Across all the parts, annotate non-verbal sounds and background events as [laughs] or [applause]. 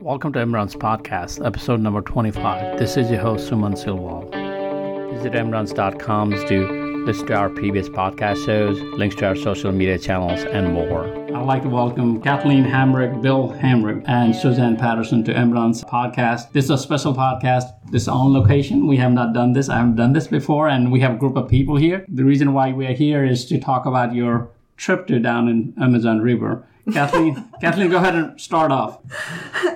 Welcome to Emran's podcast, episode number 25. This is your host, Suman Silwal. Visit emrans.com to listen to our previous podcast shows, links to our social media channels, and more. I'd like to welcome Kathleen Hamrick, Bill Hamrick, and Suzanne Patterson to Emran's podcast. This is a special podcast. This is on location. We have not done this. I haven't done this before, and we have a group of people here. The reason why we are here is to talk about your trip to down in Amazon River. Kathleen, Kathleen, go ahead and start off.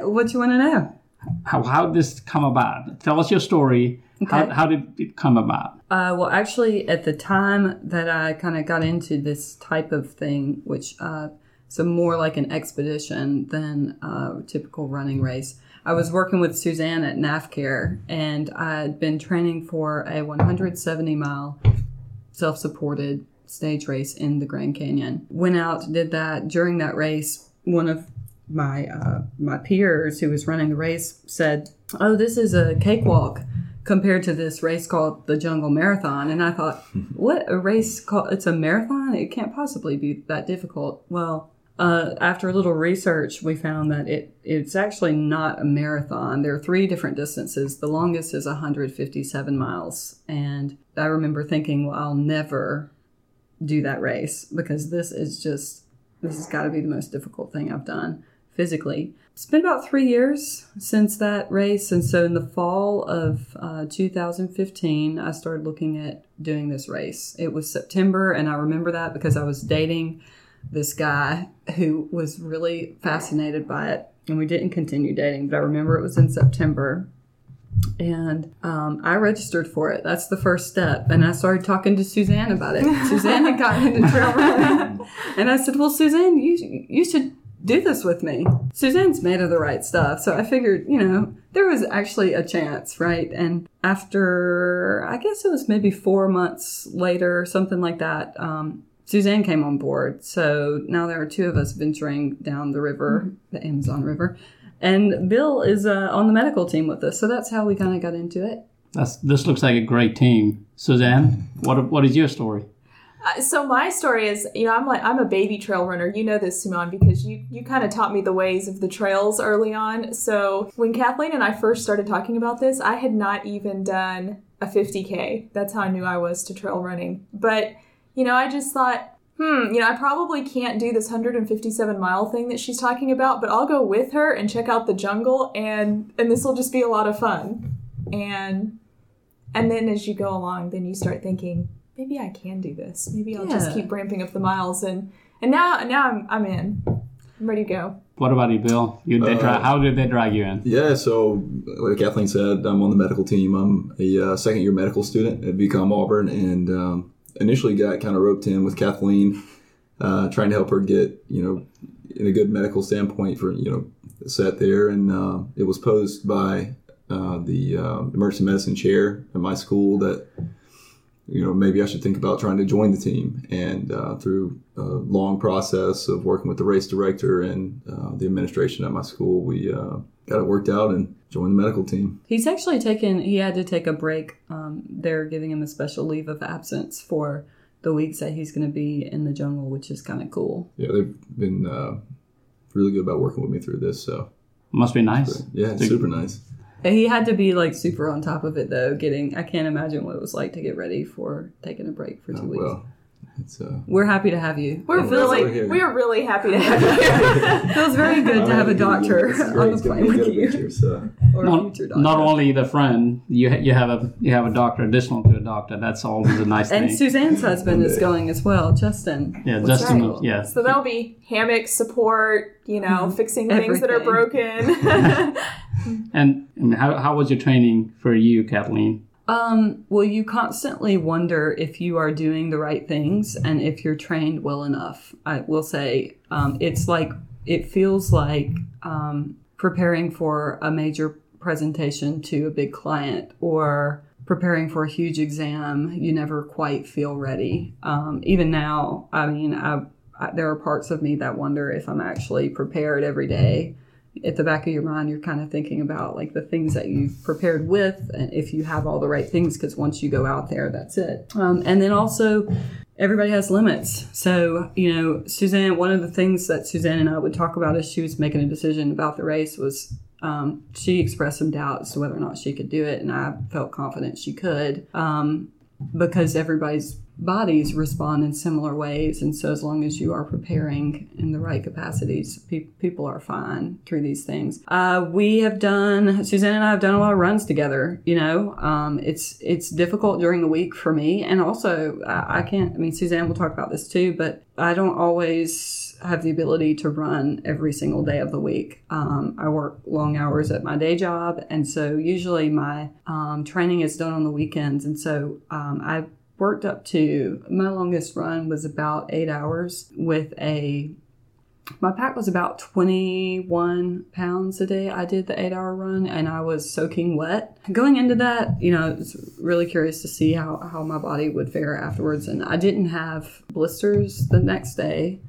What do you want to know? How how did this come about? Tell us your story. How, how did it come about? Uh, well, actually, at the time that I kind of got into this type of thing, which uh, so more like an expedition than a typical running race, I was working with Suzanne at NaphCare, and I had been training for a 170 mile self supported stage race in the Grand Canyon. Went out, did that. During that race, one of my uh, my peers who was running the race said, "Oh, this is a cakewalk." compared to this race called the Jungle Marathon. And I thought, [laughs] what a race called? It's a marathon. It can't possibly be that difficult. Well, uh, after a little research, we found that it it's actually not a marathon. There are three different distances. The longest is 157 miles, and I remember thinking, well, I'll never do that race because this is just this has got to be the most difficult thing I've done physically. It's been about three years since that race, and so in the fall of uh, 2015, I started looking at doing this race. It was September, and I remember that because I was dating this guy who was really fascinated by it, and we didn't continue dating, but I remember it was in September. And um, I registered for it. That's the first step. And I started talking to Suzanne about it. [laughs] Suzanne had gotten into trail [laughs] running. And I said, Well, Suzanne, you, you should do this with me. Suzanne's made of the right stuff. So I figured, you know, there was actually a chance, right? And after, I guess it was maybe four months later, something like that, um, Suzanne came on board. So now there are two of us venturing down the river, the Amazon River. And Bill is uh, on the medical team with us. So that's how we kind of got into it. That's this looks like a great team. Suzanne, what what is your story? Uh, so my story is, you know, I'm like I'm a baby trail runner. You know this, Simon, because you you kind of taught me the ways of the trails early on. So when Kathleen and I first started talking about this, I had not even done a 50k. That's how I knew I was to trail running. But you know, I just thought, hmm, you know, I probably can't do this 157 mile thing that she's talking about, but I'll go with her and check out the jungle, and and this will just be a lot of fun. And and then as you go along, then you start thinking, maybe I can do this. Maybe I'll just keep ramping up the miles and and now now I'm I'm in. I'm ready to go. What about you, Bill? You they dra- Uh, how did they drag you in? Yeah, so like Kathleen said, I'm on the medical team. I'm a uh, second year medical student at VCOM Auburn, and um, initially got kind of roped in with Kathleen, uh, trying to help her get you know in a good medical standpoint for you know set there, and uh, it was posed by uh, the uh, emergency medicine chair at my school that you know maybe I should think about trying to join the team, and uh, through a long process of working with the race director and uh, the administration at my school, we uh, got it worked out and joined the medical team. He's actually taken, he had to take a break. Um, they're giving him a special leave of absence for the weeks that he's going to be in the jungle, which is kind of cool. Yeah, they've been uh, really good about working with me through this. So Must be nice. yeah, super nice. He had to be like super on top of it though. Getting, I can't imagine what it was like to get ready for taking a break for two Uh, weeks. well, it's uh, We're happy to have you. We're It really we're really happy to have [laughs] you here. [laughs] feels very good to have a doctor on the plane with you, adventure, so. or Not, future doctor. not only the friend, you ha- you have a you have a doctor additional to a doctor. That's always a nice and thing. Suzanne's husband is going as well, Justin. yeah, That's Justin. right. Yeah, so there'll be hammock support, you know, fixing things that are broken. [laughs] and, and how how was your training for you, Kathleen? Um, well, you constantly wonder if you are doing the right things and if you're trained well enough. I will say um, it's like it feels like um, preparing for a major presentation to a big client or preparing for a huge exam. You never quite feel ready. Um, even now, I mean, I, I, there are parts of me that wonder if I'm actually prepared every day at the back of your mind you're kind of thinking about like the things that you've prepared with and if you have all the right things because once you go out there that's it. Um, and then also everybody has limits. So you know suzanne one of the things that suzanne and i would talk about as she was making a decision about the race was Um, she expressed some doubts to whether or not she could do it, and I felt confident she could um, because everybody's bodies respond in similar ways. And so, as long as you are preparing in the right capacities, pe- people are fine through these things. Uh, we have done, Suzanne and I have done a lot of runs together. You know, um, it's it's difficult during the week for me, and also I, I can't. I mean, Suzanne will talk about this too, but I don't always have the ability to run every single day of the week. Um, I work long hours at my day job, and so usually my um, training is done on the weekends. And so um, I worked up to my longest run was about eight hours with a my pack was about 21 pounds a day. I did the eight hour run and I was soaking wet. Going into that, you know, I was really curious to see how, how my body would fare afterwards. And I didn't have blisters the next day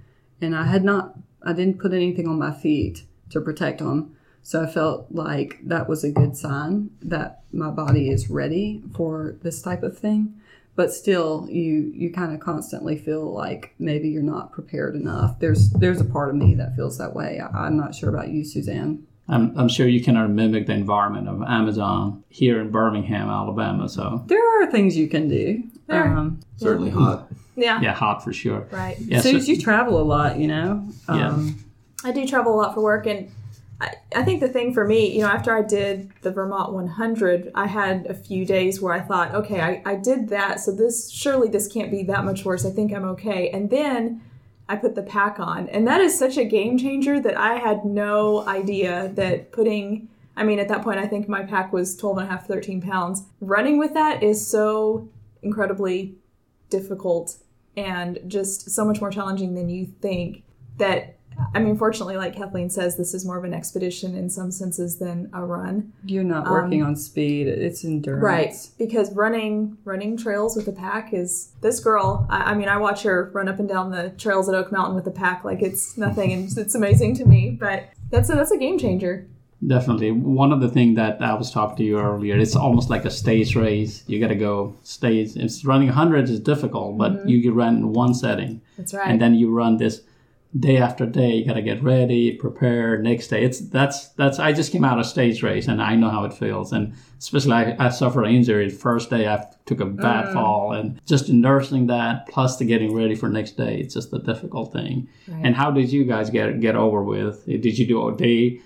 and I had not, I didn't put anything on my feet to protect them. So I felt like that was a good sign that my body is ready for this type of thing. But still, you you kind of constantly feel like maybe you're not prepared enough. There's there's a part of me that feels that way. I, I'm not sure about you, Suzanne. I'm, I'm sure you cannot mimic the environment of Amazon here in Birmingham, Alabama. So There are things you can do. There. Um, Certainly hot. [laughs] Yeah. yeah, hot for sure. Right. Yeah, so so- you travel a lot, you know. Yeah. Um, I do travel a lot for work, and I, think the thing for me, you know, after I did the Vermont 100, I had a few days where I thought, okay, I, I did that, so this surely this can't be that much worse. I think I'm okay. And then I put the pack on, and that is such a game changer that I had no idea that putting. I mean, at that point, I think my pack was 12 and a half, 13 pounds. Running with that is so incredibly difficult and just so much more challenging than you think that I mean, fortunately, like Kathleen says, this is more of an expedition in some senses than a run. you're not working on speed; it's endurance. Um, Right. Because running running trails with a pack is this girl. I, I mean, I watch her run up and down the trails at Oak Mountain with a pack like it's nothing, and it's amazing to me. But that's a that's a game changer. Definitely. One of the things that I was talking to you earlier, it's almost like a stage race. You got to go stage. It's running 100 is difficult, but you can run in one setting. That's right. And then you run this day after day. You got to get ready, prepare next day. It's that's that's. I just came out of stage race and I know how it feels. And especially I, I suffered an injury the first day. I took a bad fall and just nursing that plus the getting ready for next day. It's just a difficult thing. And how did you guys get get over with? Did you do a day?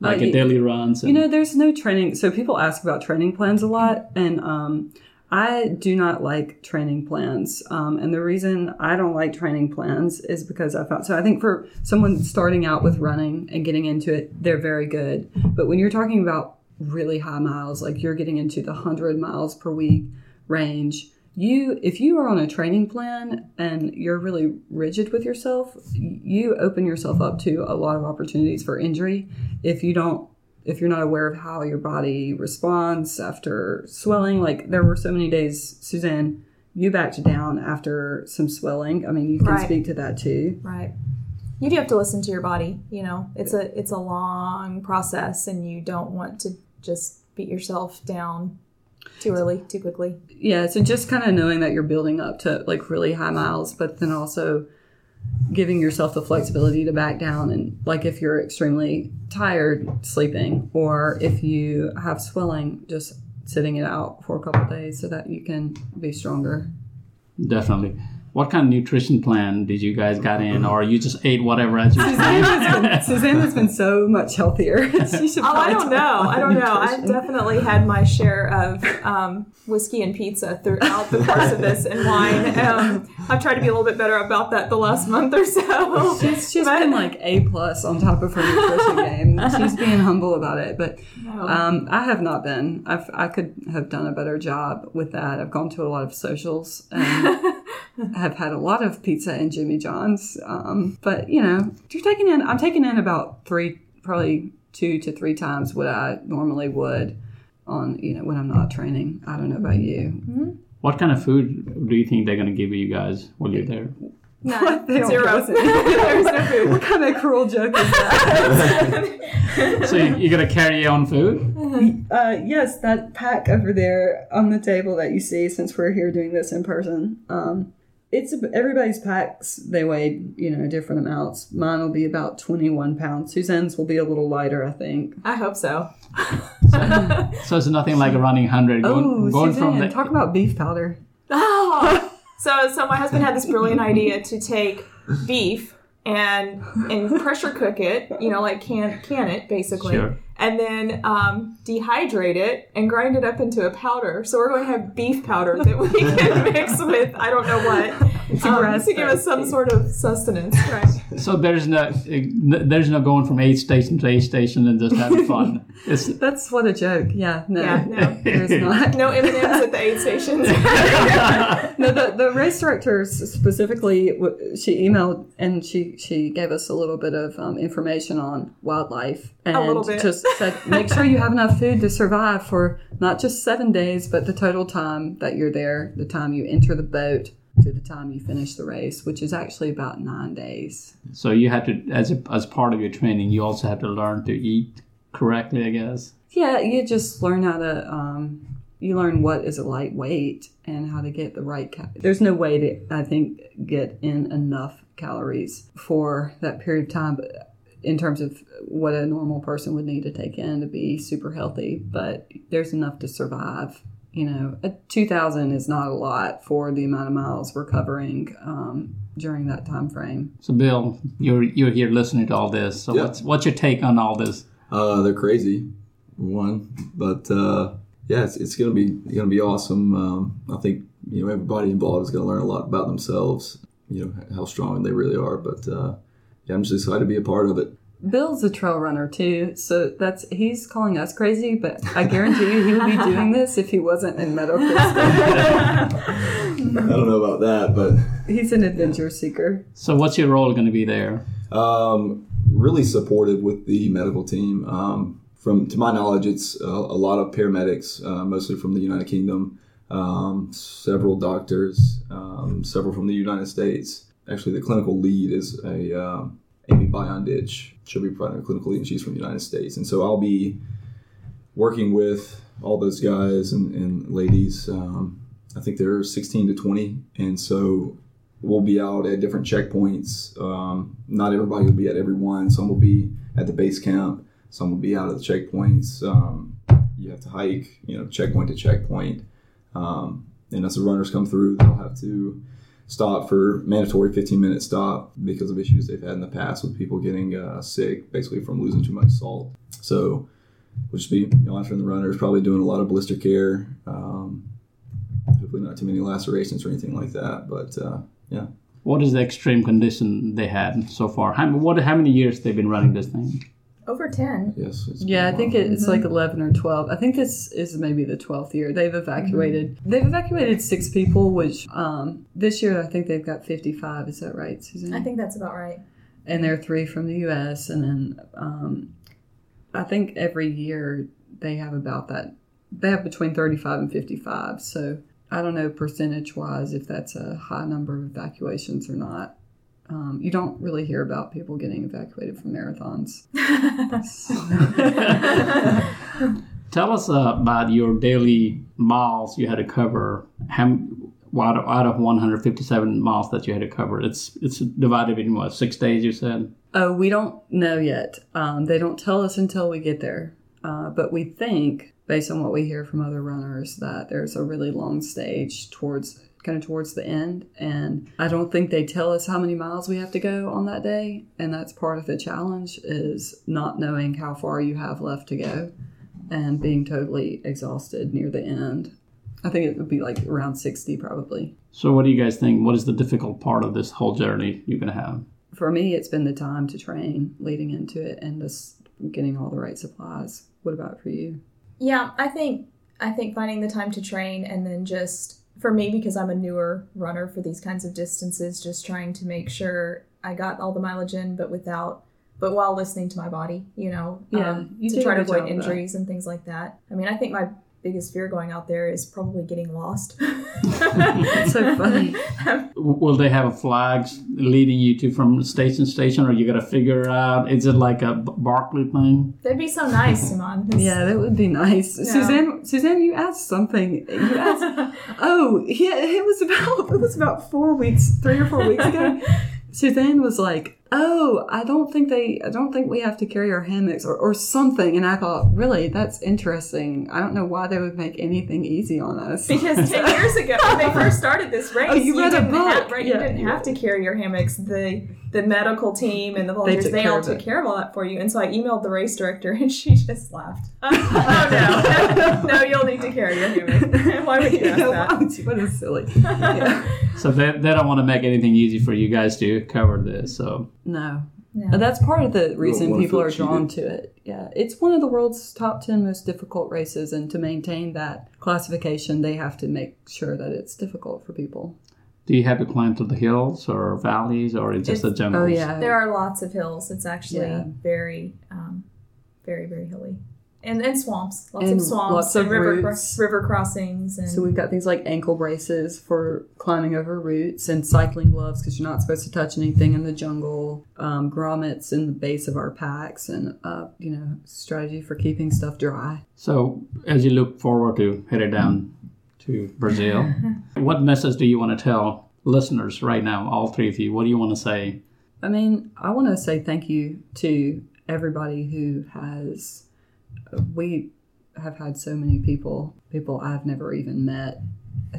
Like Uh, a daily runs? And, You know, there's no training. So people ask about training plans a lot, and um, I do not like training plans. Um, and the reason I don't like training plans is because I found. So I think for someone starting out with running and getting into it, they're very good. But when you're talking about really high miles, like you're getting into the hundred miles per week range. You, if you are on a training plan and you're really rigid with yourself, you open yourself up to a lot of opportunities for injury if you don't if you're not aware of how your body responds after swelling like there were so many days suzanne you backed down after some swelling i mean you can Right. speak to that too Right. You do have to listen to your body. You know, it's a it's a long process, and you don't want to just beat yourself down too early, too quickly. yeah so just kind of knowing that you're building up to like really high miles but then also giving yourself the flexibility to back down and like if you're extremely tired sleeping or if you have swelling just sitting it out for a couple days so that you can be stronger Definitely. What kind of nutrition plan did you guys got in, or you just ate whatever as you? Suzanne has, been, [laughs] Suzanne has been so much healthier. [laughs] Oh, I don't know. I don't know. I've definitely had my share of um, whiskey and pizza throughout the course of this, and wine. Um, I've tried to be a little bit better about that the last month or so. She's, she's But- been like A plus on top of her nutrition game. She's being humble about it, but um, I have not been. I've, I could have done a better job with that. I've gone to a lot of socials and [laughs] have had a lot of pizza and Jimmy John's. Um, but you know, you're taking in. I'm taking in about three, probably two to three times what I normally would on you know when I'm not training. I don't know about you. What kind of food do you think they're gonna give you guys while you're there? None. [laughs] They don't Zero. give us. [laughs] There's no [laughs] food. What kind of cruel joke is that? So you, you're gonna carry your own food? uh, yes, that pack over there on the table that you see, since we're here doing this in person, um, it's everybody's packs. They weigh you know different amounts. Mine will be about twenty one pounds. Suzanne's will be a little lighter, I think. I hope so. So it's nothing like a running 100. Oh, Going, going Suzanne, from the, talk about beef powder. [laughs] Oh. so so my husband had this brilliant idea to take beef and and [laughs] pressure cook it, you know, like can can it basically, Sure. and then um, dehydrate it and grind it up into a powder. So we're going to have beef powder that we [laughs] can mix with I don't know what um, grass to give us some sort of sustenance, [laughs] right? so there's no there's no going from aid station to aid station and just having fun. [laughs] It's That's what a joke. Yeah, no, Yeah, no. [laughs] there's not. No M and M's at the aid stations. no, the, the race director specifically, she emailed and she, she gave us a little bit of um, information on wildlife and little bit. just said make sure you have enough food to survive for not just seven days, but the total time that you're there, the time you enter the boat to the time you finish the race, which is actually about nine days. so you have to as a, as part of your training, you also have to learn to eat correctly, I guess. Yeah, you just learn how to. Um, you learn what is a lightweight and how to get the right. Cal- There's no way to, I think, get in enough calories for that period of time. But in terms of what a normal person would need to take in to be super healthy, but there's enough to survive. You know, a 2,000 is not a lot for the amount of miles we're covering um, during that time frame. So Bill, you're you're here listening to all this. So Yeah. what's what's your take on all this? Uh, they're crazy, one, but uh, yeah, it's, it's gonna be gonna be awesome. Um, I think you know everybody involved is gonna learn a lot about themselves. You know how strong they really are, but uh, yeah, I'm just excited to be a part of it. Bill's a trail runner too, so that's he's calling us crazy, but I guarantee you he would be doing [laughs] this if he wasn't in medical school. [laughs] I don't know about that, but He's an adventure seeker. So what's your role going to be there? um, really supportive with the medical team. Um, from to my knowledge, it's a, a lot of paramedics, uh, mostly from the United Kingdom, um, several doctors, um, several from the United States. Actually, the clinical lead is a um Amy Beyondich. She'll be providing clinical lead, and she's from the United States. And so I'll be working with all those guys and, and ladies. Um, I think they're 16 to 20, and so we'll be out at different checkpoints. Um, not everybody will be at every one. Some will be at the base camp. Some will be out at the checkpoints. Um, you have to hike, you know, checkpoint to checkpoint. Um, and as the runners come through, they'll have to stop for mandatory 15 minute stop because of issues they've had in the past with people getting uh, sick, basically from losing too much salt. So we'll just be monitoring the runners, probably doing a lot of blister care. Um, hopefully not too many lacerations or anything like that, but uh, yeah. What is the extreme condition they had so far? How, what, how many years they've been running this thing? Over ten. Yes. it's Yeah, I been a think while. it's like 11 or 12. I think this is maybe the 12th year. They've evacuated. They've evacuated six people, which um, this year I think they've got 55. Is that right, Susan? I think that's about right. and there are three from the U.S. And then um, I think every year they have about that. They have between 35 and 55. So I don't know percentage wise if that's a high number of evacuations or not. Um, you don't really hear about people getting evacuated from marathons. [laughs] Tell us uh, about your daily miles you had to cover. How out of, out of 157 miles that you had to cover, it's it's divided in what six days? You said. Oh, we don't know yet. Um, they don't tell us until we get there. Uh, but we think, based on what we hear from other runners, that there's a really long stage towards kind of towards the end. And I don't think they tell us how many miles we have to go on that day. And that's part of the challenge is not knowing how far you have left to go and being totally exhausted near the end. I think it would be like around 60 probably. So, what do you guys think? What is the difficult part of this whole journey you're gonna have? for me, it's been the time to train leading into it and just getting all the right supplies. What about for you? Yeah, I think I think finding the time to train and then just for me because I'm a newer runner for these kinds of distances, just trying to make sure I got all the mileage in, but without but while listening to my body, you know, Yeah, um, you to try to avoid job of that. injuries and things like that. I mean, I think my biggest fear going out there is probably getting lost. It's [laughs] [laughs] so funny. Will they have flags leading you to from station to station, or you got to figure out? Is it like a Barkley thing? That'd be so nice, Simon. [laughs] Yeah, that would be nice. Suzanne, Suzanne, you asked something. You asked, oh, yeah, it was about it was about four weeks, three or four weeks ago. Suzanne was like, "Oh, I don't think they, I don't think we have to carry our hammocks or, or something." And I thought, really, that's interesting. I don't know why they would make anything easy on us. Because [laughs] ten years ago, when they first started this oh, race, Oh, you read a didn't book. Have, right, Yeah, you didn't you're have to carry your hammocks. The the medical team and the volunteers, took they, all took it. care of all that for you. And so I emailed the race director, [laughs] and she just laughed. [laughs] oh no, no, you'll need to carry your hammock. Why would you ask Yeah, that? why would you- what is silly? Yeah. So they, they don't want to make anything easy for you guys to cover this. So No. No. That's part of the reason wanna people feel are cheated. drawn to it. Yeah. It's one of the world's top 10 most difficult races, and to maintain that classification, they have to make sure that it's difficult for people. do you have to climb to the hills or valleys, or it's just It's- a general? Oh, yeah. There are lots of hills. It's actually Yeah. very, um, very, very hilly. And, and swamps. Lots And of swamps lots and of river, roots. river crossings. And So we've got things like ankle braces for climbing over roots and cycling gloves because you're not supposed to touch anything in the jungle. Um, grommets in the base of our packs, and uh, you know strategy for keeping stuff dry. So as you look forward to headed down to Brazil, [laughs] what message do you want to tell listeners right now? All three of you. What do you want to say? I mean, I want to say thank you to everybody who has. We have had so many people, people I've never even met,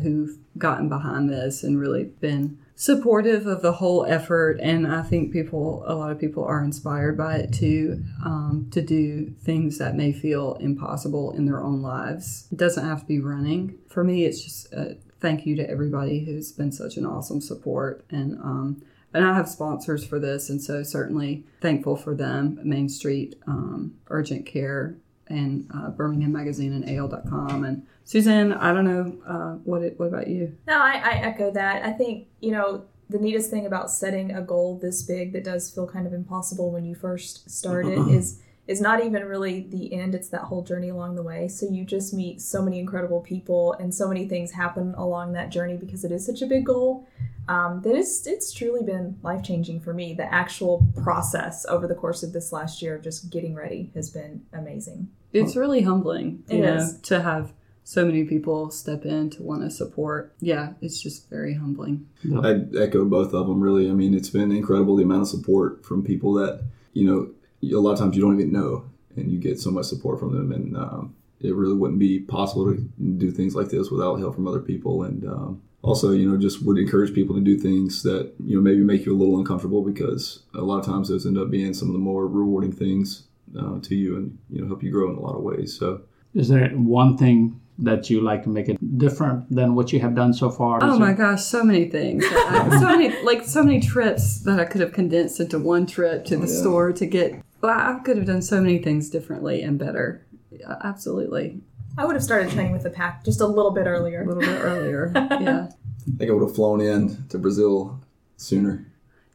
who've gotten behind this and really been supportive of the whole effort. And I think people, a lot of people are inspired by it too, um, to do things that may feel impossible in their own lives. It doesn't have to be running. For me, it's just a thank you to everybody who's been such an awesome support. And, um, and I have sponsors for this, and so certainly thankful for them. Main Street, um, Urgent Care, and uh, Birmingham Magazine and AL.com. And Suzanne, I don't know uh, what it, what about you? No, I, I echo that. I think, you know, the neatest thing about setting a goal this big that does feel kind of impossible when you first start it is is not even really the end, it's that whole journey along the way. So you just meet so many incredible people and so many things happen along that journey because it is such a big goal. Um, that is it's truly been life changing for me. The actual process over the course of this last year of just getting ready has been amazing. It's really humbling, you It know, is. to have so many people step in to want to support. Yeah, it's just very humbling. I'd echo both of them, really. I mean, it's been incredible the amount of support from people that, you know, a lot of times you don't even know, and you get so much support from them. And um, it really wouldn't be possible to do things like this without help from other people. And um, also, you know, just would encourage people to do things that, you know, maybe make you a little uncomfortable because a lot of times those end up being some of the more rewarding things uh, to you and, you know, help you grow in a lot of ways. So, Is there one thing that you like to make it different than what you have done so far? Oh my gosh, so many things. I- [laughs] so many, like so many trips that I could have condensed into one trip to the yeah. store to get. Well, I could have done so many things differently and better. Yeah, Absolutely, I would have started training with the pack just a little bit earlier. a little bit earlier. [laughs] Yeah, I think I would have flown in to Brazil sooner,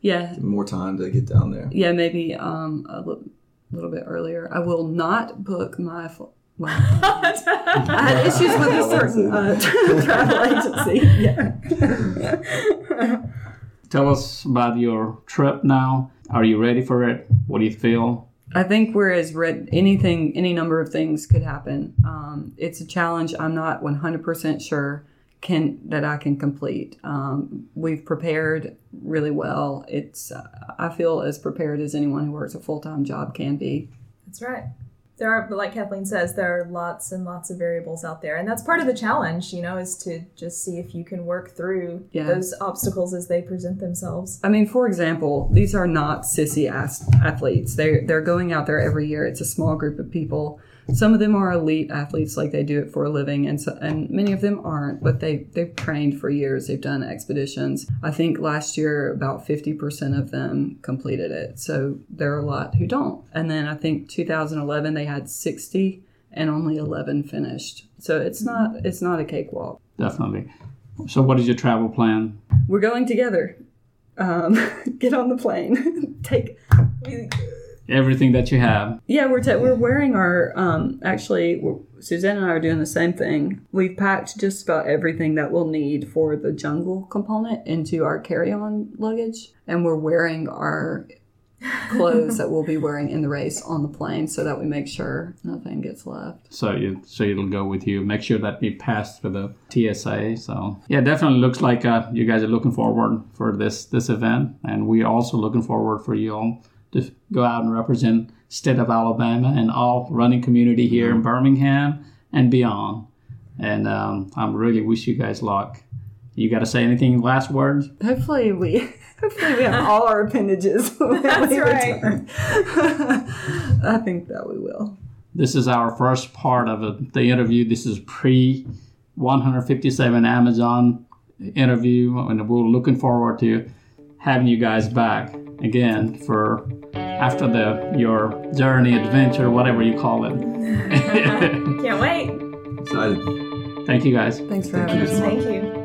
yeah, more time to get down there. yeah. Maybe um, a little bit earlier. I will not book my. Fl- well, I had [laughs] issues with a certain uh, [laughs] travel agency. Yeah. Tell us about your trip now. Are you ready for it? What do you feel? I think whereas read anything, any number of things could happen. Um, it's a challenge. I'm not 100% sure can that I can complete. Um, we've prepared really well. It's uh, I feel as prepared as anyone who works a full time job can be. That's right. There are, like Kathleen says, there are lots and lots of variables out there, and that's part of the challenge. You know, is to just see if you can work through Yeah. those obstacles as they present themselves. I mean, for example, these are not sissy ass athletes. They they're going out there every year. It's a small group of people. Some of them are elite athletes, like they do it for a living, and so, and many of them aren't. But they they've trained for years. They've done expeditions. I think last year about fifty percent of them completed it. So there are a lot who don't. And then I think 2011 they had 60, and only 11 finished. So it's not it's not a cakewalk. Definitely. So, what is your travel plan? We're going together. Um, [laughs] get on the plane. [laughs] Take everything that you have. Yeah, we're ta we're wearing our um actually Suzanne and I are doing the same thing. We've packed just about everything that we'll need for the jungle component into our carry-on luggage and we're wearing our clothes that we'll be wearing in the race on the plane so that we make sure nothing gets left. So you so it'll go with you. Make sure that we pass through the TSA. So yeah, definitely looks like uh, you guys are looking forward for this this event, and we're also looking forward for you all to go out and represent state of Alabama and all running community here in Birmingham and beyond. And um, I really wish you guys luck. You got to say anything last words? Hopefully we [laughs] hopefully we have all our appendages [laughs] That's right. [laughs] I think that we will. This is our first part of it, the interview. This is pre 157 Amazon interview, and we're looking forward to having you guys back again for after the your journey, adventure, whatever you call it. [laughs] Can't wait. Excited. Thank you guys. Thanks for Thank having you us. Thank you.